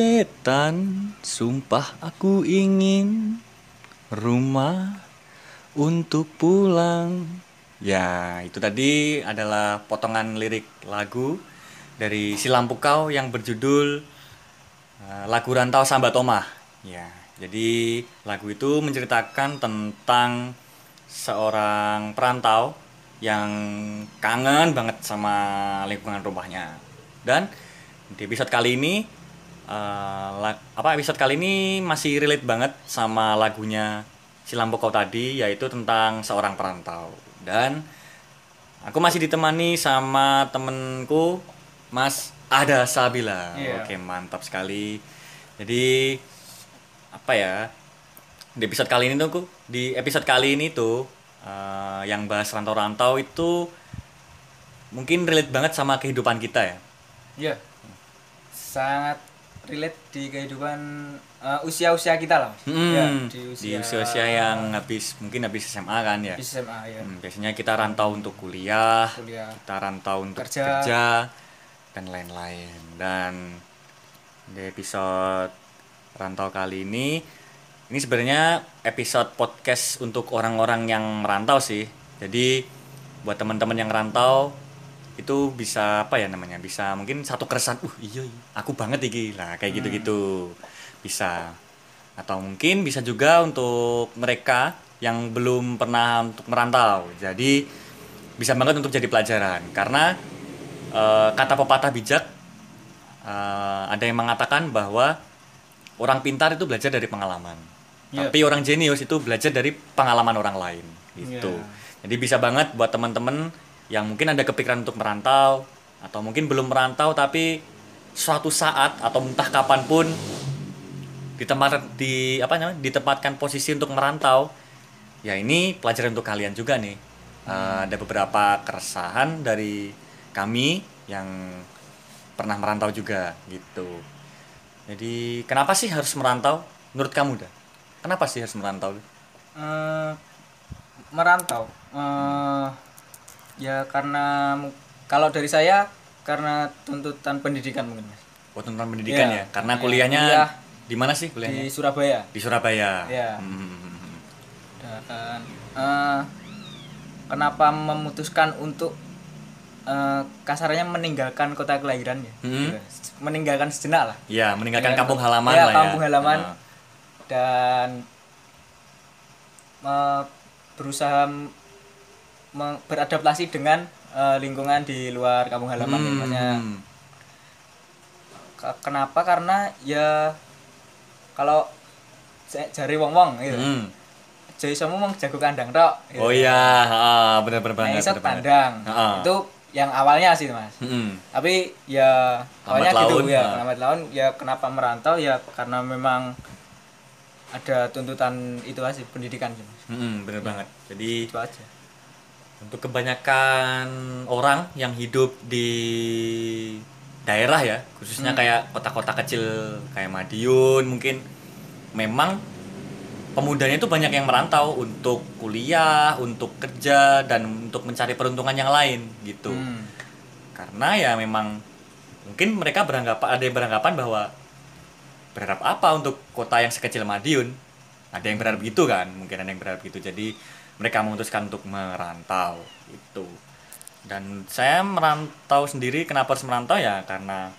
setan, sumpah aku ingin rumah untuk pulang. Ya, itu tadi adalah potongan lirik lagu dari Si Lampu Kau yang berjudul uh, Lagu Rantau Sambat Omah. Ya, jadi lagu itu menceritakan tentang seorang perantau yang kangen banget sama lingkungan rumahnya. Dan di episode kali ini uh, apa episode kali ini masih relate banget sama lagunya Si Lampu Kau tadi yaitu tentang seorang perantau dan aku masih ditemani sama temenku Mas Ada Sabila. Yeah. Oke, mantap sekali. Jadi apa ya? Di episode kali ini tuh di episode kali ini tuh uh, yang bahas rantau-rantau itu mungkin relate banget sama kehidupan kita ya. Iya. Sangat relate di kehidupan uh, usia-usia kita lah hmm, ya, di usia-usia yang habis mungkin habis SMA kan ya? Habis SMA ya. Hmm, biasanya kita rantau untuk kuliah, kuliah. kita rantau untuk kerja, kerja dan lain-lain. Dan di episode rantau kali ini ini sebenarnya episode podcast untuk orang-orang yang merantau sih. Jadi buat teman-teman yang rantau itu bisa apa ya namanya bisa mungkin satu keresan uh iya, iya aku banget iki. Lah kayak gitu gitu bisa. Atau mungkin bisa juga untuk mereka yang belum pernah untuk merantau. Jadi bisa banget untuk jadi pelajaran. Karena uh, kata pepatah bijak uh, ada yang mengatakan bahwa orang pintar itu belajar dari pengalaman. Yep. tapi orang jenius itu belajar dari pengalaman orang lain. Gitu. Yeah. jadi bisa banget buat teman-teman yang mungkin ada kepikiran untuk merantau atau mungkin belum merantau tapi suatu saat atau entah kapan pun di tempat di apa namanya ditempatkan posisi untuk merantau ya ini pelajaran untuk kalian juga nih. Uh, ada beberapa keresahan dari kami yang pernah merantau juga gitu. Jadi kenapa sih harus merantau? Menurut kamu dah? Kenapa sih harus merantau? Uh, merantau? Uh, ya karena kalau dari saya karena tuntutan pendidikan mungkin mas. Oh tuntutan pendidikan ya, ya? karena ya, kuliahnya kuliah di mana sih kuliahnya? Di Surabaya. Di Surabaya. Ya hmm. dan uh, kenapa memutuskan untuk uh, kasarnya meninggalkan kota kelahiran ya? Hmm. meninggalkan sejenak lah. Ya meninggalkan kampung halaman ya, lah ya. kampung halaman. Uh. dan uh, berusaha beradaptasi dengan uh, lingkungan di luar kampung halaman hmm. namanya kenapa karena ya kalau jari wong wong gitu hmm. jadi semua mau jago kandang tok gitu. oh iya ah, benar benar banget nah, tandang ah. itu yang awalnya sih mas hmm. tapi ya awalnya gitu laun, ya selamat laun ya kenapa merantau ya karena memang ada tuntutan itu aja pendidikan sih mas hmm, bener ya. banget jadi itu aja untuk kebanyakan orang yang hidup di daerah ya khususnya hmm. kayak kota-kota kecil kayak Madiun mungkin memang pemudanya itu banyak yang merantau untuk kuliah untuk kerja dan untuk mencari peruntungan yang lain gitu hmm. karena ya memang mungkin mereka beranggapan ada yang beranggapan bahwa berharap apa untuk kota yang sekecil Madiun ada yang berharap gitu kan mungkin ada yang berharap gitu jadi mereka memutuskan untuk merantau itu dan saya merantau sendiri kenapa harus merantau? Ya karena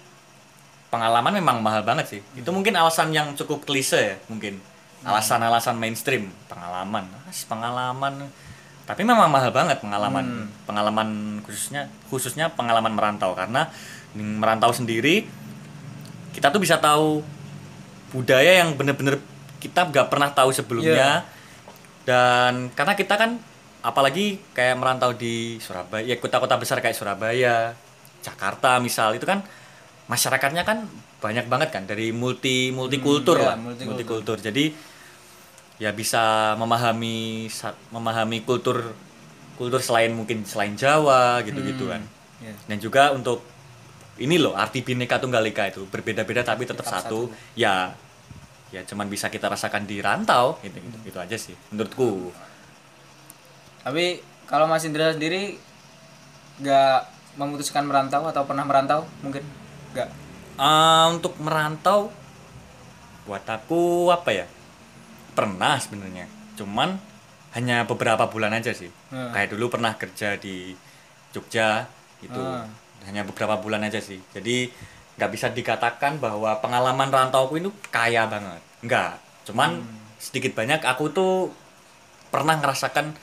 pengalaman memang mahal banget sih. Itu mungkin alasan yang cukup klise ya mungkin. Alasan-alasan mainstream pengalaman. Pengalaman. Tapi memang mahal banget pengalaman. Hmm. pengalaman khususnya khususnya pengalaman merantau. Karena merantau sendiri kita tuh bisa tahu budaya yang bener-bener kita gak pernah tahu sebelumnya. Yeah dan karena kita kan apalagi kayak merantau di Surabaya ya kota-kota besar kayak Surabaya Jakarta misal itu kan masyarakatnya kan banyak banget kan dari multi multikultur hmm, ya, lah multikultur jadi ya bisa memahami memahami kultur kultur selain mungkin selain Jawa gitu-gitu hmm, kan yeah. dan juga untuk ini loh arti bineka tunggal ika itu berbeda-beda tapi tetap, tetap satu. satu ya ya cuman bisa kita rasakan di rantau gitu gitu, gitu aja sih menurutku. Tapi kalau Mas Indra sendiri nggak memutuskan merantau atau pernah merantau mungkin? Nggak? Uh, untuk merantau buat aku apa ya pernah sebenarnya. Cuman hanya beberapa bulan aja sih. Hmm. kayak dulu pernah kerja di Jogja itu hmm. hanya beberapa bulan aja sih. Jadi nggak bisa dikatakan bahwa pengalaman rantauku itu kaya banget. Nggak. Cuman hmm. sedikit banyak aku tuh pernah ngerasakan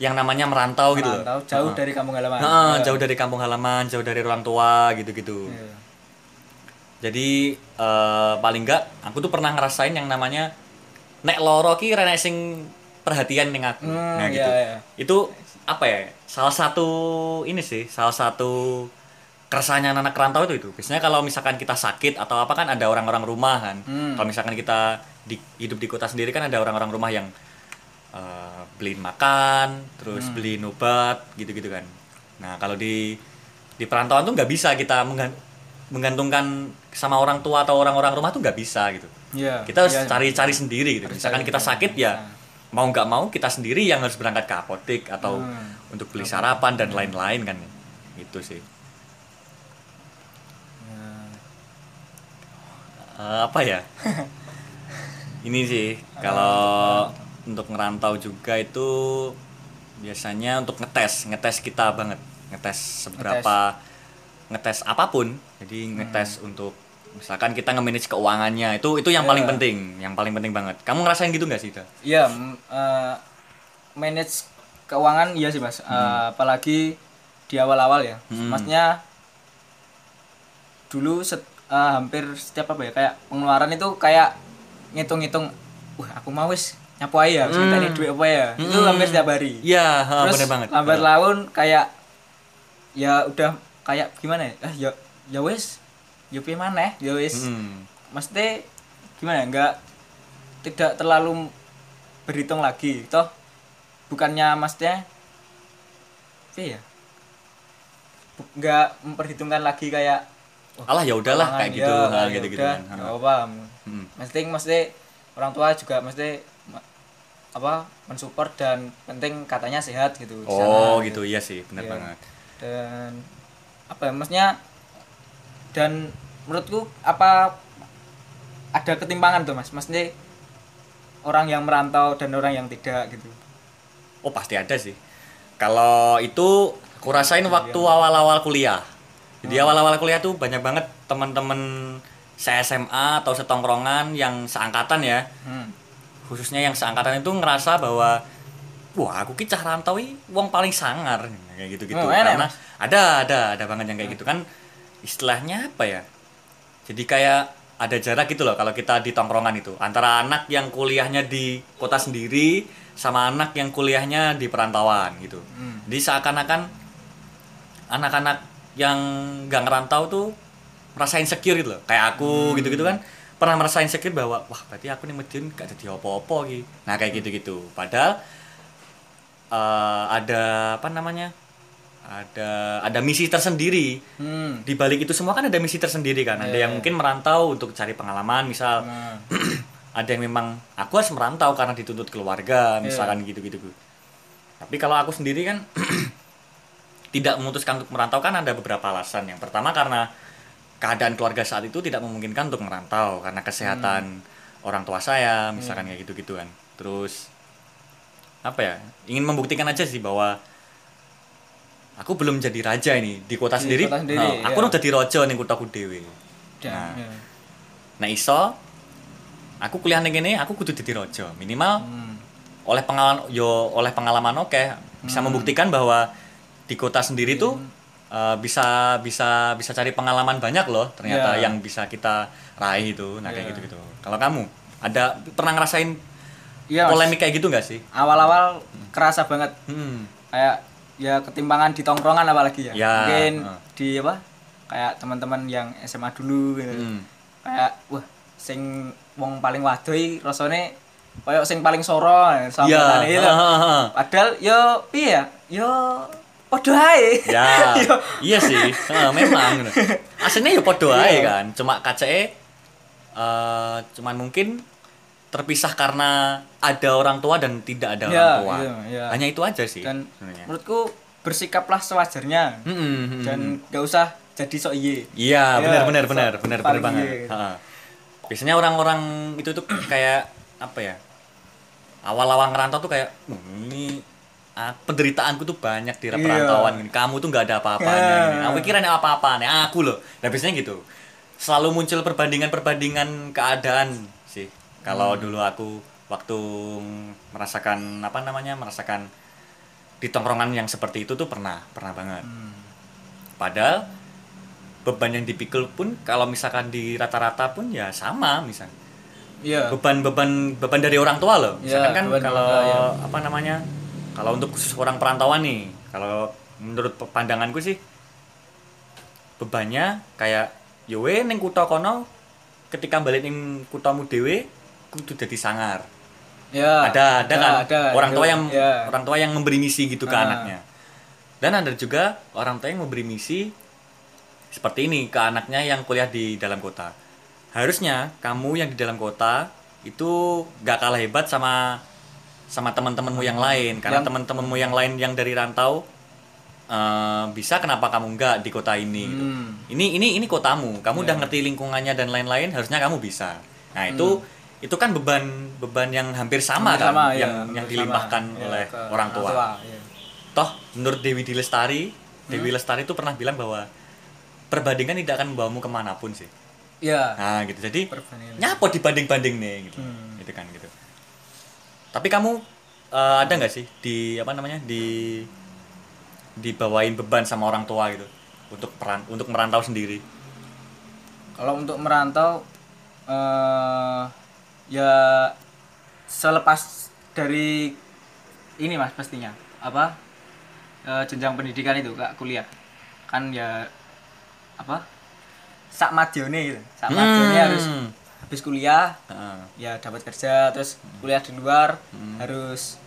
yang namanya merantau, gitu merantau gitu jauh uh. dari kampung halaman. Uh, jauh dari kampung halaman jauh dari orang tua gitu gitu yeah. jadi uh, paling enggak aku tuh pernah ngerasain yang namanya nek loro ki renek sing perhatian ning aku. Hmm, nah gitu. yeah, yeah. itu apa ya? Salah satu ini sih salah satu keresahannya anak rantau itu itu biasanya kalau misalkan kita sakit atau apa kan ada orang-orang rumah kan hmm. kalau misalkan kita di, hidup di kota sendiri kan ada orang-orang rumah yang uh, beliin makan terus hmm. beliin obat gitu-gitu kan nah kalau di di perantauan tuh nggak bisa kita menggantungkan sama orang tua atau orang-orang rumah tuh nggak bisa gitu yeah. kita harus cari-cari yeah. sendiri gitu misalkan kita sakit ya mau nggak mau kita sendiri yang harus berangkat ke apotek atau hmm. untuk beli sarapan dan lain-lain kan itu sih uh, apa ya ini sih kalau untuk ngerantau juga itu biasanya untuk ngetes ngetes kita banget ngetes seberapa ngetes, ngetes apa pun jadi ngetes hmm. untuk misalkan kita nge-manage keuangannya itu itu yang yeah. paling penting yang paling penting banget kamu ngerasain gitu nggak sih Iya yeah, uh, manage keuangan iya sih mas hmm. uh, apalagi di awal-awal ya hmm. maksudnya dulu set, uh, hampir setiap apa ya kayak pengeluaran itu kayak ngitung-ngitung wah aku mau wis nyapu aja hmm. ini duit apa ya. Hmm. itu hampir setiap hari. Iya benar banget lambat laun kayak ya udah kayak gimana ya? Ah ya ya yo ya mana ya wes hmm. mesti gimana ya enggak tidak terlalu berhitung lagi toh. Bukannya maksudnya sih ya? Nggak memperhitungkan lagi kayak alah ya udahlah kayak gitu ya, nah, gitu gitu kan. apa hmm. mesti mesti orang tua juga mesti apa mensupport dan penting katanya sehat gitu oh sana, gitu. gitu iya sih benar ya. banget. Dan apa ya maksudnya dan menurutku apa ada ketimpangan tuh mas. Maksudnya orang yang merantau dan orang yang tidak gitu. Oh pasti ada sih. Kalau itu aku rasain waktu awal-awal kuliah jadi hmm. awal-awal kuliah tuh banyak banget teman-teman saya SMA atau setongkrongan yang seangkatan ya. Hmm. Khususnya yang seangkatan itu ngerasa bahwa wah aku kicah rantau wong paling sangar. Kayak gitu gitu oh, karena ada ada ada banget yang kayak gitu kan. Istilahnya apa ya? Jadi kayak ada jarak gitu loh kalau kita di tongkrongan itu. Antara anak yang kuliahnya di kota sendiri sama anak yang kuliahnya di perantauan gitu. Hmm. jadi seakan-akan anak-anak yang gak ngerantau tuh merasa insecure gitu loh kayak aku hmm. gitu-gitu kan pernah merasa insecure bahwa wah berarti aku nih Medion gak jadi apa-apa gitu nah kayak gitu-gitu padahal uh, ada apa namanya ada ada misi tersendiri hmm. di balik itu semua kan ada misi tersendiri kan yeah. ada yang iya. mungkin merantau untuk cari pengalaman misal nah. ada yang memang aku harus merantau karena dituntut keluarga iya. misalkan yeah. gitu-gitu tapi kalau aku sendiri kan tidak memutuskan untuk merantau kan ada beberapa alasan yang pertama karena keadaan keluarga saat itu tidak memungkinkan untuk merantau karena kesehatan hmm. orang tua saya misalkan hmm. kayak gitu-gitu kan terus apa ya ingin membuktikan aja sih bahwa aku belum jadi raja ini di kota di sendiri, kota sendiri nah, aku ya. udah jadi raja nih kotaku dewe nah, ya. nah iso aku kuliah nih ini aku kudu jadi raja minimal hmm. oleh pengalaman yo oleh pengalaman oke okay, bisa hmm. membuktikan bahwa di kota sendiri tuh uh, bisa bisa bisa cari pengalaman banyak loh ternyata yeah. yang bisa kita raih itu nah kayak yeah. gitu gitu kalau kamu ada pernah ngerasain yeah, polemik kayak gitu nggak sih awal-awal kerasa banget hmm. kayak ya ketimpangan di tongkrongan apalagi ya, yeah. mungkin uh. di apa kayak teman-teman yang SMA dulu gitu hmm. kayak wah sing wong paling wadoi rasane kayak sing paling soro sampai yeah. itu. Padahal yo piye ya? Yo podo ae. Ya. iya sih. Uh, memang. Aslinya ya podo ae iya. kan. Cuma KCE uh, cuman mungkin terpisah karena ada orang tua dan tidak ada ya, orang tua. Iya, iya. Hanya itu aja sih. Dan sebenarnya. menurutku bersikaplah sewajarnya hmm, hmm, dan gak usah jadi sok iye iya Ya, benar benar benar benar benar banget. Ha-ha. biasanya orang-orang itu tuh kayak apa ya awal-awal ngerantau tuh kayak "Hmm, ini ah, penderitaanku tuh banyak di Iya. perantauan ini kamu tuh nggak ada apa-apanya Ya. ini aku kira ini apa-apa nih aku loh nah biasanya gitu selalu muncul perbandingan-perbandingan keadaan sih kalau Hmm. dulu aku waktu merasakan apa namanya merasakan di tongkrongan yang seperti itu tuh pernah pernah banget Hmm. Padahal beban yang dipikul pun kalau misalkan di rata-rata pun ya sama misal. iya Beban-beban beban dari orang tua loh. Ya, Misalkan kan beban kalau ya. apa namanya? Kalau untuk khusus orang perantauan nih, kalau menurut pandanganku sih bebannya kayak yowe ning kutha kono ketika balik ning kutamu dhewe kudu dadi sangar. ya ada ada kan ada, orang tua ada. yang ya. orang tua yang memberi misi gitu ke Ah. anaknya dan ada juga orang tua yang memberi misi seperti ini ke anaknya yang kuliah di dalam kota harusnya kamu yang di dalam kota itu gak kalah hebat sama sama teman-temanmu yang lain karena Yang- teman-temanmu yang lain yang dari rantau eh, bisa kenapa kamu nggak di kota ini gitu. Hmm. ini ini ini kotamu kamu udah Ya. ngerti lingkungannya dan lain-lain harusnya kamu bisa nah itu itu kan beban beban yang hampir sama Hampir kan sama, ya, yang hampir yang sama. dilimpahkan Ya, oleh ke orang tua. iya. Toh menurut Dewi Dilestari, Dewi Hmm? Lestari itu pernah bilang bahwa perbandingan tidak akan membawamu ke mana pun sih. Iya. Nah gitu jadi Perbandingan. nyapo dibanding-banding nih gitu, Hmm. gitu kan gitu. Tapi kamu eh, ada nggak sih di apa namanya di dibawain beban sama orang tua gitu untuk peran untuk merantau sendiri? Kalau untuk merantau eh ya selepas dari ini Mas pastinya. Apa? eh, jenjang pendidikan itu Kak kuliah. Kan ya apa? Sak madione gitu. Sak madione Hmm. harus habis kuliah Heeh. ya dapat kerja terus kuliah di luar Hmm. harus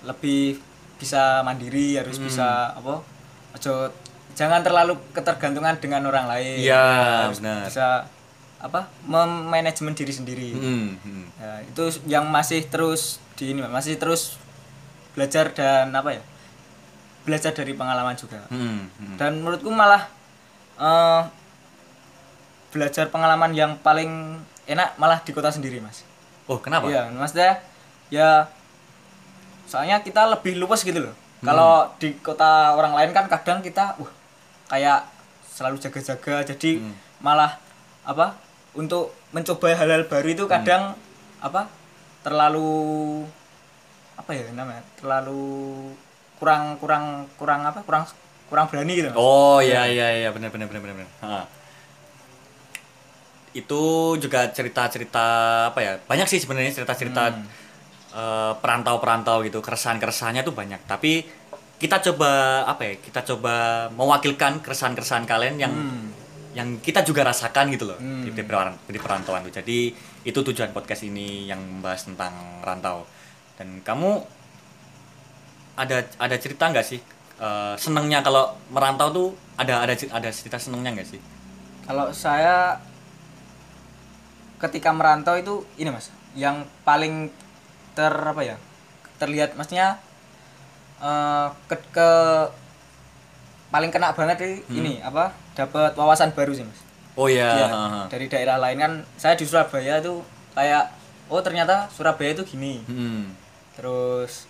lebih bisa mandiri harus Hmm. bisa apa ojo jangan terlalu ketergantungan dengan orang lain Iya, harus benar. bisa apa memanajemen diri sendiri Hmm, hmm. Ya, itu yang masih terus di ini masih terus belajar dan apa ya belajar dari pengalaman juga Hmm, hmm. dan menurutku malah eh, belajar pengalaman yang paling enak malah di kota sendiri mas Oh kenapa? Iya, maksudnya ya soalnya kita lebih luas gitu loh. Kalau di kota orang lain kan kadang kita wah kayak selalu jaga-jaga jadi Hmm. malah apa untuk mencoba hal-hal baru itu kadang apa terlalu apa ya namanya terlalu kurang kurang kurang apa kurang kurang berani gitu Mas. Oh iya iya iya benar benar benar benar. Itu juga cerita-cerita apa ya? Banyak sih sebenarnya cerita-cerita Hmm. eh, perantau-perantau gitu, keresahan-keresahannya tuh banyak. Tapi kita coba apa ya? Kita coba mewakilkan keresahan-keresahan kalian yang Hmm. yang kita juga rasakan gitu loh Hmm. di, di di perantauan tuh. Jadi itu tujuan podcast ini yang membahas tentang rantau. Dan kamu ada ada cerita nggak sih eh, senengnya kalau merantau tuh ada ada ada cerita senengnya nggak sih? Kalau saya ketika merantau itu ini mas, yang paling ter apa ya terlihat masnya eh, ke, ke paling kena banget ini, ini apa dapat wawasan baru sih mas. Oh iya. Ya, dari daerah lain kan saya di Surabaya tuh kayak oh ternyata Surabaya itu gini. Hmm. Terus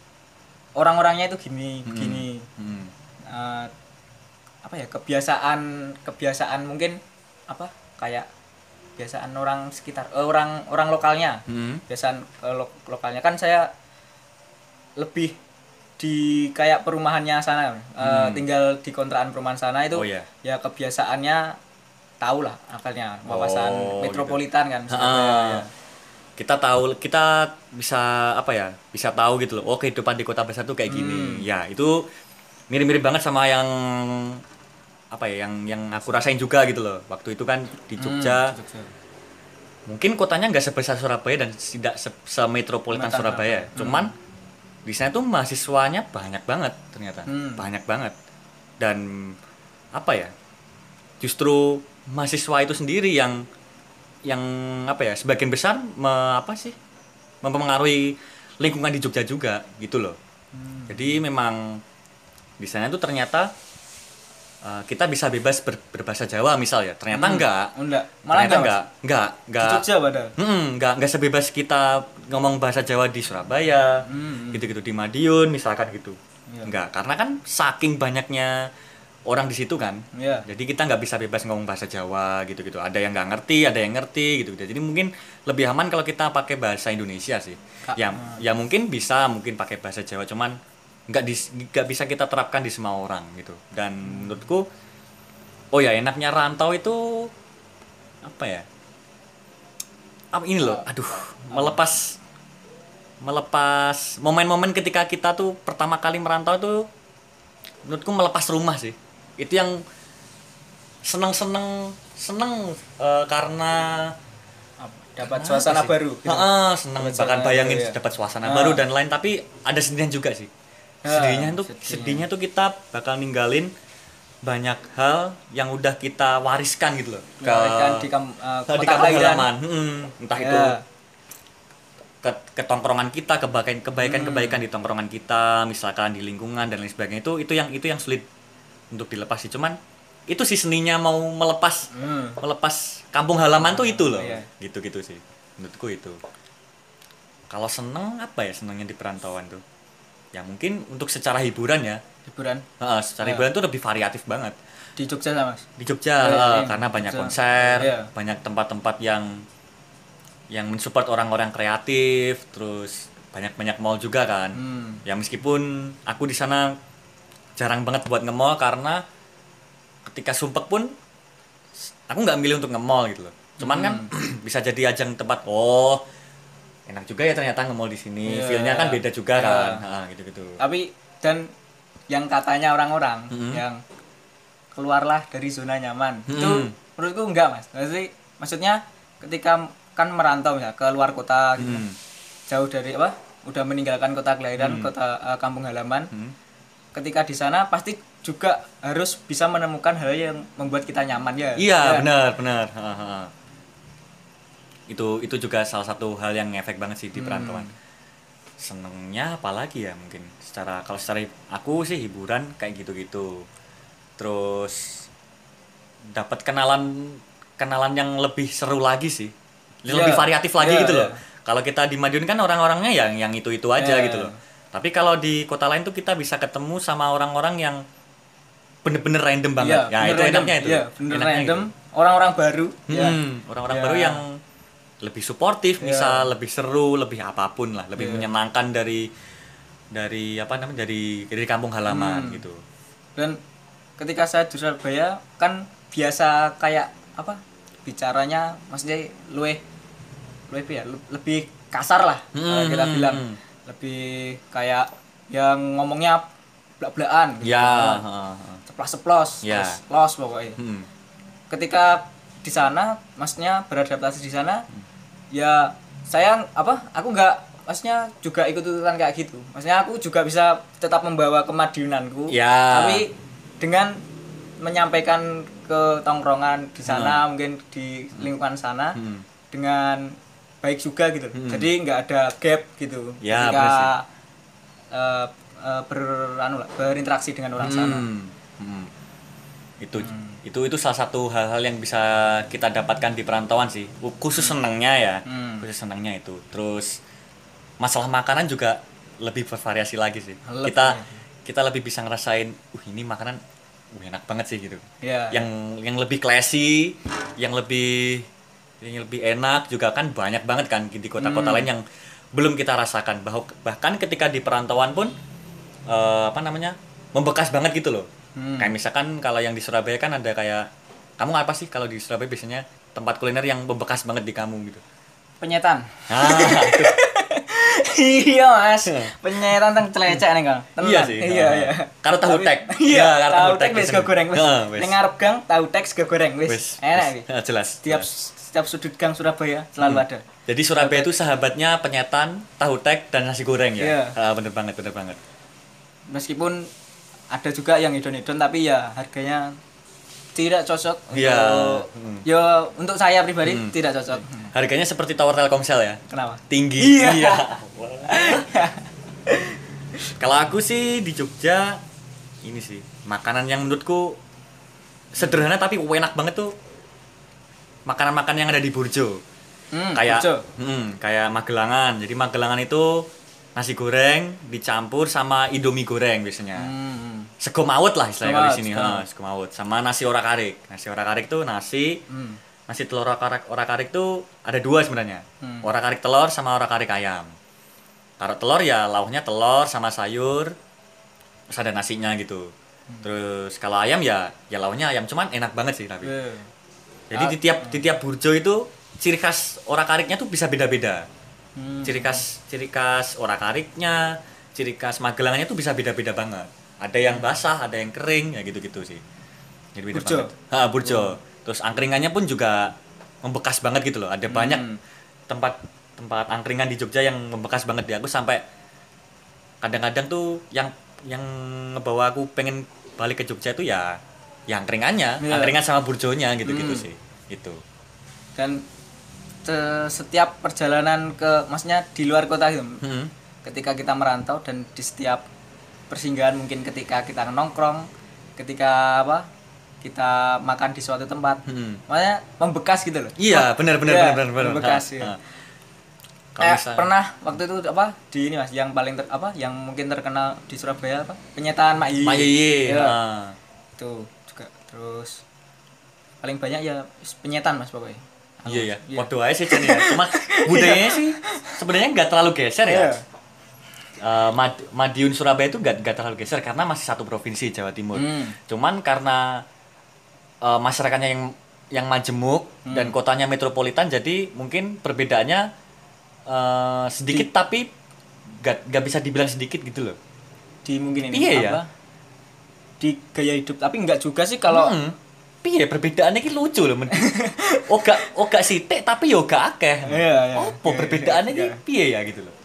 orang-orangnya itu gini, begini. Hmm. eh, apa ya kebiasaan kebiasaan mungkin apa kayak kebiasaan orang sekitar eh, orang orang lokalnya Hmm. kebiasaan eh, lo- lokalnya kan saya lebih di kayak perumahannya sana eh, Hmm. tinggal di kontrakan perumahan sana itu Oh, iya. ya kebiasaannya tahu lah akalnya wawasan Oh, metropolitan kan Ah. Ya. Kita tahu kita bisa apa ya? Bisa tahu gitu loh. Oh, kehidupan di kota besar tuh kayak Hmm. gini. Ya, itu mirip-mirip banget sama yang apa ya? Yang yang aku rasain juga gitu loh. Waktu itu kan di Jogja. Hmm, Jogja. mungkin kotanya nggak sebesar Surabaya dan tidak se semetropolitan Metropolitan. Surabaya cuman di sana tuh mahasiswanya banyak banget ternyata Hmm. banyak banget dan apa ya justru mahasiswa itu sendiri yang yang apa ya sebagian besar me- apa sih mempengaruhi lingkungan di Jogja juga gitu loh jadi memang di sana tuh ternyata uh, kita bisa bebas ber, berbahasa Jawa misal ya. Ternyata hmm. enggak. Enggak. Malah ternyata enggak enggak. Enggak padahal? Hmm, enggak enggak sebebas kita ngomong bahasa Jawa di Surabaya hmm. gitu-gitu di Madiun misalkan gitu. Ya. enggak karena kan saking banyaknya orang di situ kan. Ya. jadi kita nggak bisa bebas ngomong bahasa Jawa gitu-gitu. Ada yang nggak ngerti ada yang ngerti gitu, gitu jadi mungkin lebih aman kalau kita pakai bahasa Indonesia sih. Ka ya hmm. ya mungkin bisa mungkin pakai bahasa Jawa cuman nggak nggak bisa kita terapkan di semua orang gitu dan menurutku oh ya enaknya rantau itu apa ya apa ini loh aduh melepas melepas momen-momen ketika kita tuh pertama kali merantau itu menurutku melepas rumah sih itu yang seneng seneng seneng uh, karena dapat suasana baru gitu. uh, seneng dapat bahkan bayangin ya. dapat suasana uh. baru dan lain tapi ada sedihnya juga sih sedihnya tuh sedihnya. sedihnya tuh kita bakal ninggalin banyak hal yang udah kita wariskan gitu loh ke di, kam, uh, di kampung halaman hmm, entah yeah. itu ke ketongkrongan kita kebaikan kebaikan hmm. kebaikan di tongkrongan kita misalkan di lingkungan dan lain sebagainya itu itu yang itu yang sulit untuk dilepas sih cuman itu sih seninya mau melepas hmm. melepas kampung halaman tuh itu loh iya. gitu gitu sih menurutku itu kalau seneng apa ya senengnya di perantauan tuh ya mungkin untuk secara hiburan ya hiburan uh, secara ya. hiburan tuh lebih variatif banget di Jogja lah mas di Jogja ya, uh, karena banyak Jogja. konser ya. banyak tempat-tempat yang yang mensupport orang-orang kreatif terus banyak banyak mall juga kan hmm. ya meskipun aku di sana jarang banget buat nge-mall karena ketika sumpek pun aku nggak milih untuk nge-mall gitu loh cuman kan hmm. kan bisa jadi ajang tempat oh enak juga ya ternyata nge-mall di sini yeah. feelnya kan beda juga yeah. kan nah, gitu gitu tapi dan yang katanya orang-orang hmm. yang keluarlah dari zona nyaman hmm. itu menurutku enggak mas maksudnya maksudnya ketika kan merantau ya ke luar kota gitu hmm. jauh dari apa udah meninggalkan kota kelahiran hmm. kota uh, kampung halaman hmm ketika di sana pasti juga harus bisa menemukan hal yang membuat kita nyaman ya. Iya, ya. benar, benar. Itu itu juga salah satu hal yang ngefek banget sih di hmm. perantauan. Hmm. Senengnya apalagi ya mungkin secara kalau secara aku sih hiburan kayak gitu-gitu. Terus dapat kenalan kenalan yang lebih seru lagi sih. Lebih yeah. variatif lagi yeah, gitu yeah. loh. Kalau kita di Madiun kan orang-orangnya yang yang itu-itu aja yeah. gitu loh tapi kalau di kota lain tuh kita bisa ketemu sama orang-orang yang bener-bener random banget. Ya, ya itu random. enaknya itu. Ya, bener enaknya random. Orang-orang baru. Hmm, ya. orang-orang ya. baru yang lebih suportif, ya. bisa lebih seru, lebih apa pun lah, lebih ya. menyenangkan dari dari apa namanya dari dari kampung halaman hmm. gitu. Dan ketika saya di Surabaya kan biasa kayak apa bicaranya maksudnya luwe luwe ya lebih kasar lah hmm. kita bilang hmm lebih kayak yang ngomongnya belak-belakan gitu. ya ceplos-ceplos ya. los pokoknya hmm. ketika di sana maksudnya beradaptasi di sana hmm. Ya saya apa aku nggak maksudnya juga ikut ikutan kayak gitu maksudnya aku juga bisa tetap membawa kemadiunanku ya. tapi dengan menyampaikan ke tongkrongan di sana hmm. mungkin di lingkungan sana hmm. dengan baik juga gitu hmm. jadi nggak ada gap gitu ya, ketika uh, uh, ber anu lah, berinteraksi dengan orang hmm. sana hmm. itu hmm. Itu itu salah satu hal-hal yang bisa kita dapatkan di perantauan sih khusus hmm. senangnya ya hmm. khusus senangnya itu terus masalah makanan juga lebih bervariasi lagi sih lebih. kita kita lebih bisa ngerasain uh ini makanan uh, enak banget sih gitu yeah. yang yang lebih classy yang lebih yang lebih enak juga kan banyak banget kan di kota-kota hmm. lain yang belum kita rasakan bahkan ketika di perantauan pun uh, apa namanya membekas banget gitu loh hmm. kayak misalkan kalau yang di Surabaya kan ada kayak kamu apa sih? Kalau di Surabaya biasanya tempat kuliner yang membekas banget di kamu gitu. Penyetan. Ah, iya mas. Penyetan tentang celecek nih kan iya sih. Iya iya. Karo tahu tek. Iya tahu tek wis goreng wis. Ning ngarep gang tahu tek goreng wis. Enak ah, jelas tiap setiap sudut gang Surabaya selalu hmm. ada. Jadi Surabaya itu sahabatnya penyetan, tahu tek dan nasi goreng ya. Yeah. Uh, bener banget, bener banget. Meskipun ada juga yang idon-idon tapi ya harganya tidak cocok Iya. Hmm. Ya untuk saya pribadi hmm. tidak cocok. Hmm. Harganya seperti tower Telkomsel ya. Kenapa? Tinggi. Iya. iya. Kalau aku sih di Jogja ini sih makanan yang menurutku sederhana tapi enak banget tuh makanan-makanan yang ada di Burjo hmm, kayak Burjo. Hmm, kayak Magelangan jadi Magelangan itu nasi goreng dicampur sama indomie goreng biasanya hmm. hmm. sego mawut lah istilahnya kalau di sini ha, sego mawut sama nasi orak arik nasi orak arik tuh nasi hmm. nasi telur orak arik orak arik tuh ada dua sebenarnya hmm. orak arik telur sama orak arik ayam kalau telur ya lauknya telur sama sayur terus ada nasinya gitu hmm. terus kalau ayam ya ya lauknya ayam cuman enak banget sih tapi yeah. jadi di tiap di tiap burjo itu ciri khas orak ariknya tuh bisa beda-beda hmm. ciri khas ciri khas orak ariknya ciri khas magelangannya tuh bisa beda-beda banget ada yang basah ada yang kering ya gitu-gitu sih jadi beda burjo. banget ha, burjo hmm. terus angkringannya pun juga membekas banget gitu loh ada hmm. banyak tempat tempat angkringan di Jogja yang membekas banget di aku sampai kadang-kadang tuh yang yang ngebawa aku pengen balik ke Jogja itu ya yang keringannya yeah. angkringan sama burjonya gitu-gitu hmm. sih itu dan setiap perjalanan ke maksudnya di luar kota gitu hmm. ketika kita merantau dan di setiap persinggahan mungkin ketika kita nongkrong ketika apa kita makan di suatu tempat hmm. makanya membekas gitu loh iya benar benar ya, benar benar membekas ha, ya. Ha eh, pernah waktu itu apa di ini mas yang paling ter, apa yang mungkin terkenal di Surabaya apa penyetaan Mak Yiyi. Mak Yiyi. Ya. Nah. Itu juga terus paling banyak ya penyetan mas pokoknya. Iya ya. Iya. Waduh aja sih ya. Cuma budayanya sih sebenarnya nggak terlalu geser ya. Yeah. Uh, Mad Madiun Surabaya itu gak, gak terlalu geser karena masih satu provinsi Jawa Timur. Hmm. Cuman karena uh, masyarakatnya yang yang majemuk hmm. dan kotanya metropolitan jadi mungkin perbedaannya uh, sedikit di, tapi gak, gak bisa dibilang sedikit gitu loh di mungkin ini iya ya di gaya hidup tapi enggak juga sih kalau hmm. Piye perbedaannya ini lucu loh men. Gak oh gak sitik tapi yo gak akeh. Iya, iya, oh perbedaannya ini piye ya gitu loh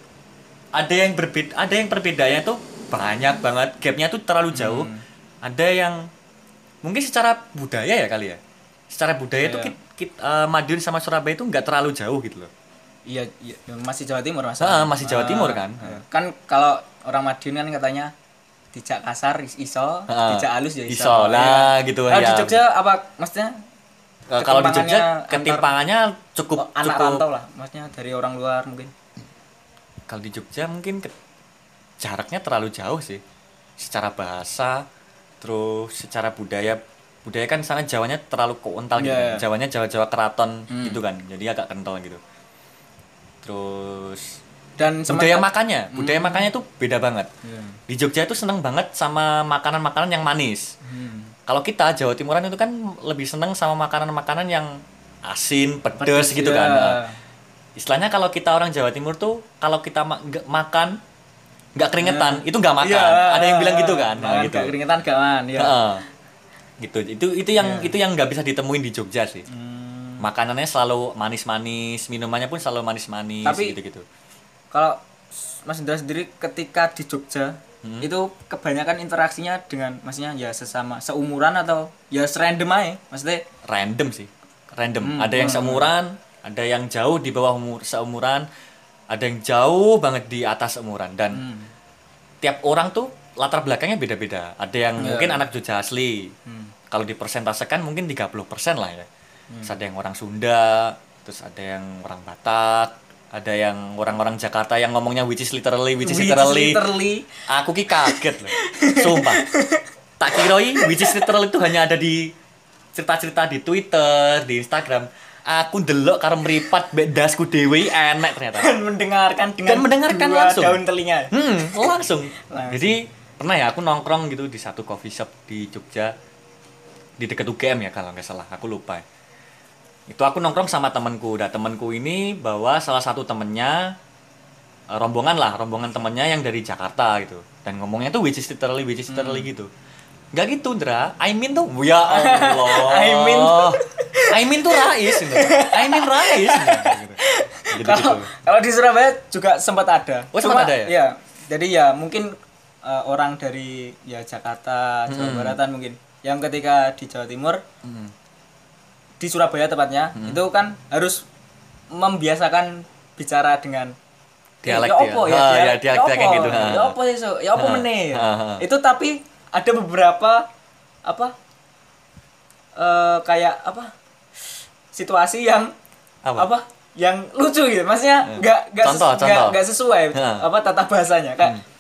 ada yang berbeda ada yang perbedaannya tuh banyak banget. Gapnya tuh terlalu jauh. Hmm. ada yang mungkin secara budaya ya kali ya. Secara budaya iya. tuh kit, kit, uh, Madiun sama Surabaya itu nggak terlalu jauh gitu loh Iya, iya. Masih Jawa Timur mas. Ah, masih Jawa Timur kan. Uh, kan kalau orang Madiun kan katanya dijak kasar iso, uh, dijak halus ya iso. Iso lah ya. gitu ya. di Jogja apa maksudnya? Kalau di Jogja ketimpangannya cukup anak cukup, rantau lah, maksudnya dari orang luar mungkin. Kalau di Jogja mungkin ke, jaraknya terlalu jauh sih. Secara bahasa, terus secara budaya budaya kan sana Jawanya terlalu kental gitu. Yeah. Jawanya Jawa-Jawa keraton hmm. gitu kan. Jadi agak kental gitu terus dan budaya makannya budaya hmm. makannya tuh beda banget yeah. di Jogja itu seneng banget sama makanan-makanan yang manis hmm. kalau kita Jawa Timuran itu kan lebih seneng sama makanan-makanan yang asin pedas gitu yeah. kan nah, istilahnya kalau kita orang Jawa Timur tuh kalau kita ma makan nggak keringetan yeah. itu nggak makan yeah. ada yang bilang gitu kan nah, gitu gak keringetan gak man ya uh, gitu itu itu yang yeah. itu yang nggak bisa ditemuin di Jogja sih hmm makanannya selalu manis-manis minumannya pun selalu manis-manis tapi gitu-gitu kalau Mas Indra sendiri ketika di Jogja hmm. itu kebanyakan interaksinya dengan maksudnya ya sesama seumuran atau ya serandom aja maksudnya random sih random hmm, ada yang hmm. seumuran ada yang jauh di bawah umur seumuran ada yang jauh banget di atas seumuran dan hmm. tiap orang tuh latar belakangnya beda-beda ada yang yeah. mungkin anak Jogja asli hmm. kalau dipersentasekan mungkin 30% lah ya hmm. terus ada yang orang Sunda terus ada yang orang Batak ada yang orang-orang Jakarta yang ngomongnya which is literally which is which literally, literally. aku ki kaget loh. Sumpah. Tak kiroi which is literally itu hanya ada di cerita-cerita di Twitter di Instagram. Aku delok karo meripat bedasku dewi enak ternyata. Dan mendengarkan dengan dan mendengarkan dua langsung. daun telinga. Hmm, langsung. langsung. Jadi pernah ya aku nongkrong gitu di satu coffee shop di Jogja. Di dekat UGM ya kalau nggak salah. Aku lupa ya itu aku nongkrong sama temenku udah temenku ini bawa salah satu temennya uh, rombongan lah rombongan temennya yang dari Jakarta gitu. Dan ngomongnya tuh which is literally which is literally hmm. gitu. Gak gitu Dra I mean tuh ya Allah. I mean tuh. I mean tuh Rais gitu. I mean Rais gitu. gitu, kalau kalau di Surabaya juga sempat ada. Oh sempat ada ya? ya jadi ya mungkin uh, orang dari ya Jakarta Jawa hmm. Baratan mungkin. Yang ketika di Jawa Timur hmm di Surabaya tepatnya hmm. itu kan harus membiasakan bicara dengan dialek ya, opo ya, ya, ya dialek ya gitu. Ya opo ya ya opo meneh? itu tapi ada beberapa apa uh, kayak apa situasi yang apa, apa yang lucu gitu. Maksudnya nggak nggak nggak sesuai ha. apa tata bahasanya. Kan hmm.